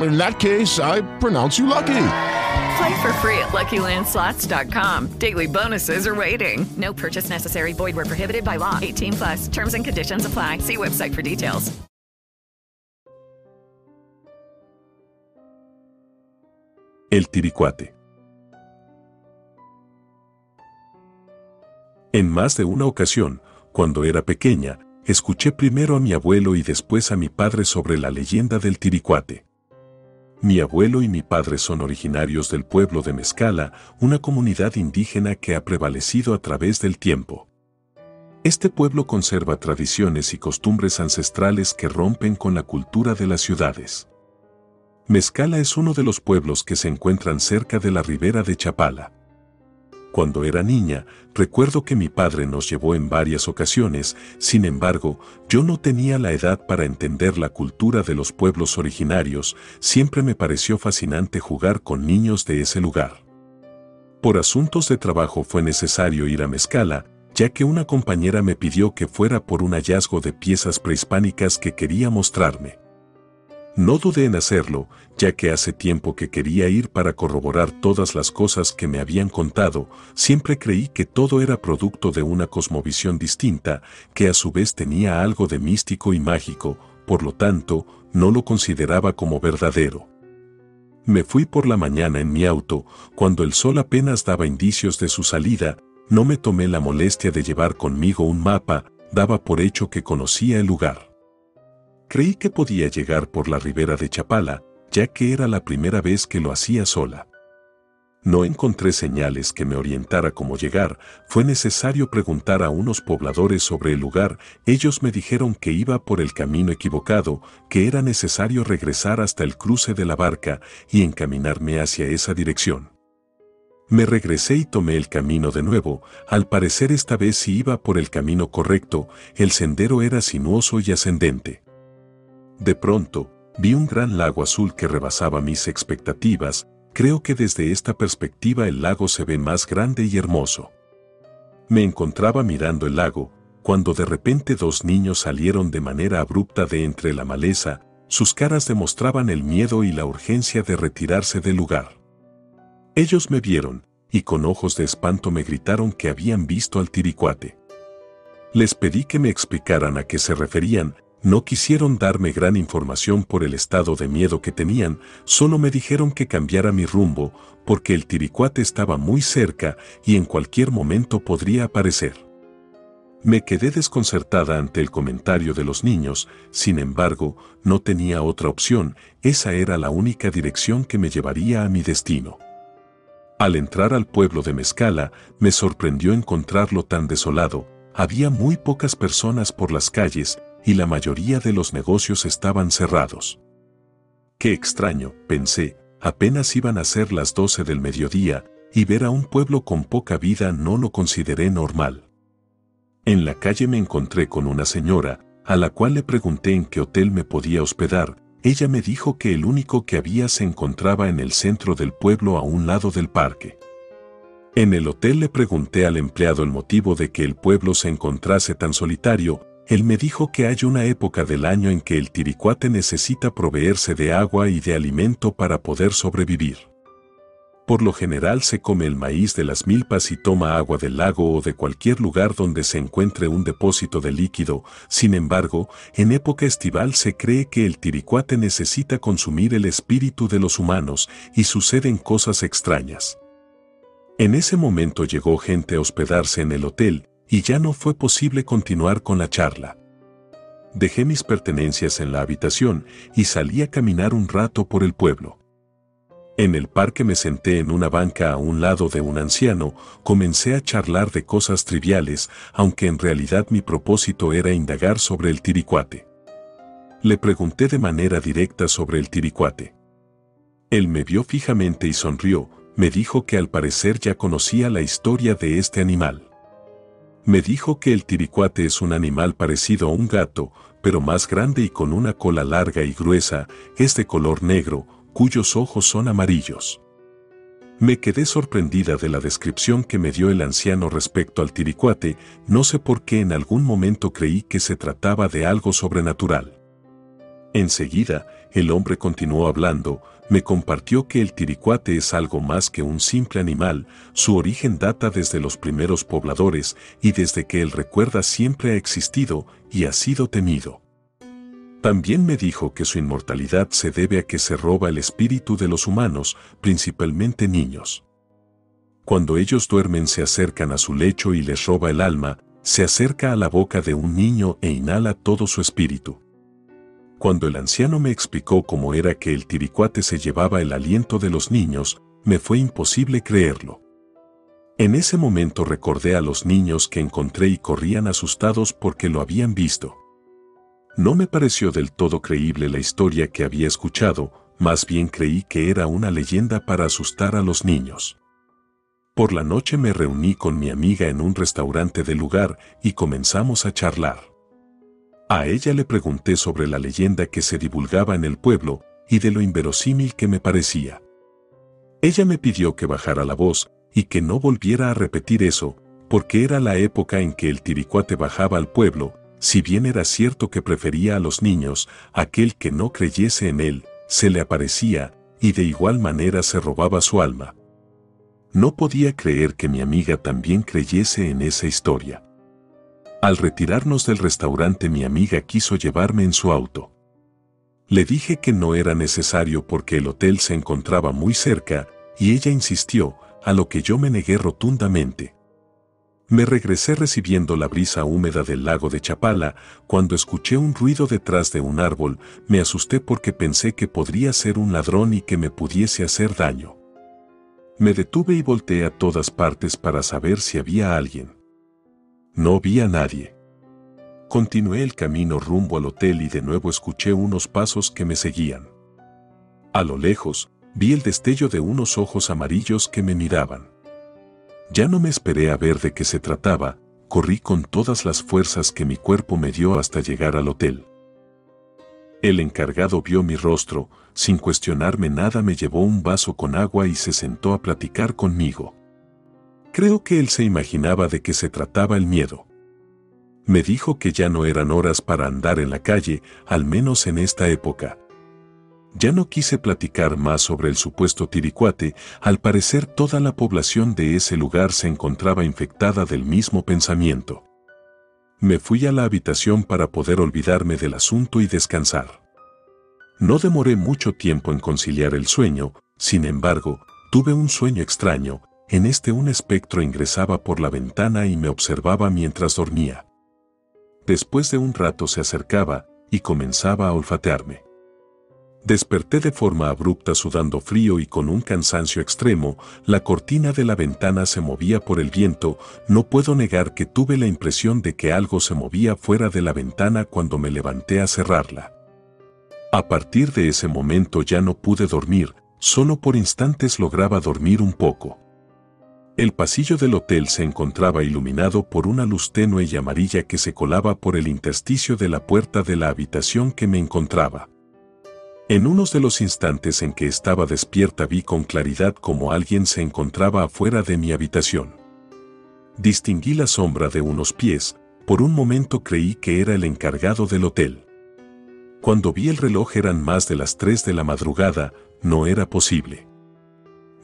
in that case, I pronounce you lucky. Play for free at LuckyLandSlots.com. Daily bonuses are waiting. No purchase necessary. Void were prohibited by law. 18 plus. Terms and conditions apply. See website for details. El Tiricuate. En más de una ocasión, cuando era pequeña, escuché primero a mi abuelo y después a mi padre sobre la leyenda del Tiricuate. Mi abuelo y mi padre son originarios del pueblo de Mezcala, una comunidad indígena que ha prevalecido a través del tiempo. Este pueblo conserva tradiciones y costumbres ancestrales que rompen con la cultura de las ciudades. Mezcala es uno de los pueblos que se encuentran cerca de la ribera de Chapala. Cuando era niña, recuerdo que mi padre nos llevó en varias ocasiones, sin embargo, yo no tenía la edad para entender la cultura de los pueblos originarios, siempre me pareció fascinante jugar con niños de ese lugar. Por asuntos de trabajo fue necesario ir a Mezcala, ya que una compañera me pidió que fuera por un hallazgo de piezas prehispánicas que quería mostrarme. No dudé en hacerlo, ya que hace tiempo que quería ir para corroborar todas las cosas que me habían contado, siempre creí que todo era producto de una cosmovisión distinta, que a su vez tenía algo de místico y mágico, por lo tanto, no lo consideraba como verdadero. Me fui por la mañana en mi auto, cuando el sol apenas daba indicios de su salida, no me tomé la molestia de llevar conmigo un mapa, daba por hecho que conocía el lugar. Creí que podía llegar por la ribera de Chapala, ya que era la primera vez que lo hacía sola. No encontré señales que me orientara cómo llegar, fue necesario preguntar a unos pobladores sobre el lugar, ellos me dijeron que iba por el camino equivocado, que era necesario regresar hasta el cruce de la barca y encaminarme hacia esa dirección. Me regresé y tomé el camino de nuevo, al parecer esta vez sí iba por el camino correcto, el sendero era sinuoso y ascendente. De pronto, vi un gran lago azul que rebasaba mis expectativas, creo que desde esta perspectiva el lago se ve más grande y hermoso. Me encontraba mirando el lago, cuando de repente dos niños salieron de manera abrupta de entre la maleza, sus caras demostraban el miedo y la urgencia de retirarse del lugar. Ellos me vieron, y con ojos de espanto me gritaron que habían visto al tiricuate. Les pedí que me explicaran a qué se referían, no quisieron darme gran información por el estado de miedo que tenían, solo me dijeron que cambiara mi rumbo, porque el tiricuate estaba muy cerca y en cualquier momento podría aparecer. Me quedé desconcertada ante el comentario de los niños, sin embargo, no tenía otra opción, esa era la única dirección que me llevaría a mi destino. Al entrar al pueblo de Mezcala, me sorprendió encontrarlo tan desolado, había muy pocas personas por las calles, y la mayoría de los negocios estaban cerrados. Qué extraño, pensé, apenas iban a ser las 12 del mediodía, y ver a un pueblo con poca vida no lo consideré normal. En la calle me encontré con una señora, a la cual le pregunté en qué hotel me podía hospedar, ella me dijo que el único que había se encontraba en el centro del pueblo a un lado del parque. En el hotel le pregunté al empleado el motivo de que el pueblo se encontrase tan solitario, él me dijo que hay una época del año en que el tiricuate necesita proveerse de agua y de alimento para poder sobrevivir. Por lo general se come el maíz de las milpas y toma agua del lago o de cualquier lugar donde se encuentre un depósito de líquido, sin embargo, en época estival se cree que el tiricuate necesita consumir el espíritu de los humanos y suceden cosas extrañas. En ese momento llegó gente a hospedarse en el hotel, y ya no fue posible continuar con la charla. Dejé mis pertenencias en la habitación y salí a caminar un rato por el pueblo. En el parque me senté en una banca a un lado de un anciano, comencé a charlar de cosas triviales, aunque en realidad mi propósito era indagar sobre el tiricuate. Le pregunté de manera directa sobre el tiricuate. Él me vio fijamente y sonrió, me dijo que al parecer ya conocía la historia de este animal. Me dijo que el tiricuate es un animal parecido a un gato, pero más grande y con una cola larga y gruesa, es de color negro, cuyos ojos son amarillos. Me quedé sorprendida de la descripción que me dio el anciano respecto al tiricuate, no sé por qué en algún momento creí que se trataba de algo sobrenatural. Enseguida, el hombre continuó hablando, me compartió que el tiricuate es algo más que un simple animal, su origen data desde los primeros pobladores y desde que él recuerda siempre ha existido y ha sido temido. También me dijo que su inmortalidad se debe a que se roba el espíritu de los humanos, principalmente niños. Cuando ellos duermen se acercan a su lecho y les roba el alma, se acerca a la boca de un niño e inhala todo su espíritu. Cuando el anciano me explicó cómo era que el tiricuate se llevaba el aliento de los niños, me fue imposible creerlo. En ese momento recordé a los niños que encontré y corrían asustados porque lo habían visto. No me pareció del todo creíble la historia que había escuchado, más bien creí que era una leyenda para asustar a los niños. Por la noche me reuní con mi amiga en un restaurante del lugar y comenzamos a charlar. A ella le pregunté sobre la leyenda que se divulgaba en el pueblo y de lo inverosímil que me parecía. Ella me pidió que bajara la voz y que no volviera a repetir eso, porque era la época en que el tiricuate bajaba al pueblo, si bien era cierto que prefería a los niños, aquel que no creyese en él, se le aparecía, y de igual manera se robaba su alma. No podía creer que mi amiga también creyese en esa historia. Al retirarnos del restaurante mi amiga quiso llevarme en su auto. Le dije que no era necesario porque el hotel se encontraba muy cerca, y ella insistió, a lo que yo me negué rotundamente. Me regresé recibiendo la brisa húmeda del lago de Chapala, cuando escuché un ruido detrás de un árbol, me asusté porque pensé que podría ser un ladrón y que me pudiese hacer daño. Me detuve y volteé a todas partes para saber si había alguien. No vi a nadie. Continué el camino rumbo al hotel y de nuevo escuché unos pasos que me seguían. A lo lejos, vi el destello de unos ojos amarillos que me miraban. Ya no me esperé a ver de qué se trataba, corrí con todas las fuerzas que mi cuerpo me dio hasta llegar al hotel. El encargado vio mi rostro, sin cuestionarme nada me llevó un vaso con agua y se sentó a platicar conmigo. Creo que él se imaginaba de qué se trataba el miedo. Me dijo que ya no eran horas para andar en la calle, al menos en esta época. Ya no quise platicar más sobre el supuesto tiricuate, al parecer toda la población de ese lugar se encontraba infectada del mismo pensamiento. Me fui a la habitación para poder olvidarme del asunto y descansar. No demoré mucho tiempo en conciliar el sueño, sin embargo, tuve un sueño extraño, en este un espectro ingresaba por la ventana y me observaba mientras dormía. Después de un rato se acercaba y comenzaba a olfatearme. Desperté de forma abrupta sudando frío y con un cansancio extremo, la cortina de la ventana se movía por el viento, no puedo negar que tuve la impresión de que algo se movía fuera de la ventana cuando me levanté a cerrarla. A partir de ese momento ya no pude dormir, solo por instantes lograba dormir un poco. El pasillo del hotel se encontraba iluminado por una luz tenue y amarilla que se colaba por el intersticio de la puerta de la habitación que me encontraba. En unos de los instantes en que estaba despierta vi con claridad cómo alguien se encontraba afuera de mi habitación. Distinguí la sombra de unos pies, por un momento creí que era el encargado del hotel. Cuando vi el reloj eran más de las 3 de la madrugada, no era posible.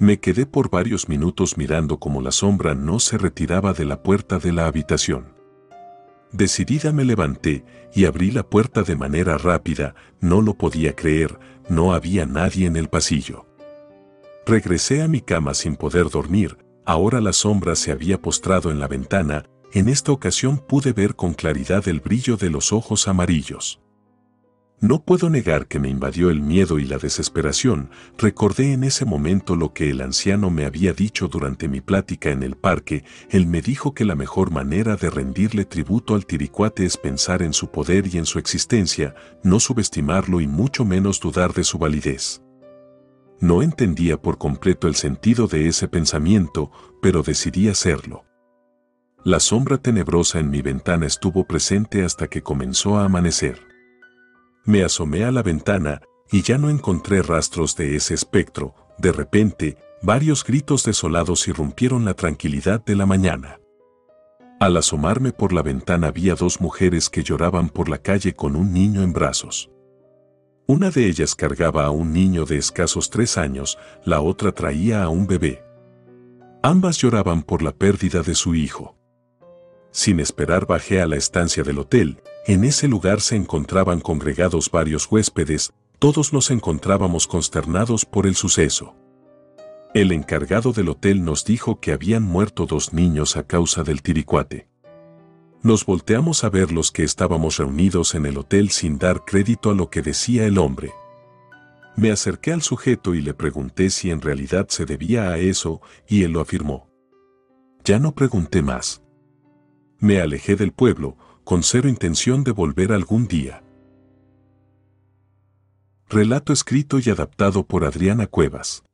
Me quedé por varios minutos mirando cómo la sombra no se retiraba de la puerta de la habitación. Decidida me levanté y abrí la puerta de manera rápida, no lo podía creer, no había nadie en el pasillo. Regresé a mi cama sin poder dormir, ahora la sombra se había postrado en la ventana, en esta ocasión pude ver con claridad el brillo de los ojos amarillos. No puedo negar que me invadió el miedo y la desesperación, recordé en ese momento lo que el anciano me había dicho durante mi plática en el parque, él me dijo que la mejor manera de rendirle tributo al tiricuate es pensar en su poder y en su existencia, no subestimarlo y mucho menos dudar de su validez. No entendía por completo el sentido de ese pensamiento, pero decidí hacerlo. La sombra tenebrosa en mi ventana estuvo presente hasta que comenzó a amanecer. Me asomé a la ventana y ya no encontré rastros de ese espectro. De repente, varios gritos desolados irrumpieron la tranquilidad de la mañana. Al asomarme por la ventana vi a dos mujeres que lloraban por la calle con un niño en brazos. Una de ellas cargaba a un niño de escasos tres años, la otra traía a un bebé. Ambas lloraban por la pérdida de su hijo. Sin esperar bajé a la estancia del hotel, en ese lugar se encontraban congregados varios huéspedes, todos nos encontrábamos consternados por el suceso. El encargado del hotel nos dijo que habían muerto dos niños a causa del tiricuate. Nos volteamos a ver los que estábamos reunidos en el hotel sin dar crédito a lo que decía el hombre. Me acerqué al sujeto y le pregunté si en realidad se debía a eso, y él lo afirmó. Ya no pregunté más. Me alejé del pueblo, con cero intención de volver algún día. Relato escrito y adaptado por Adriana Cuevas.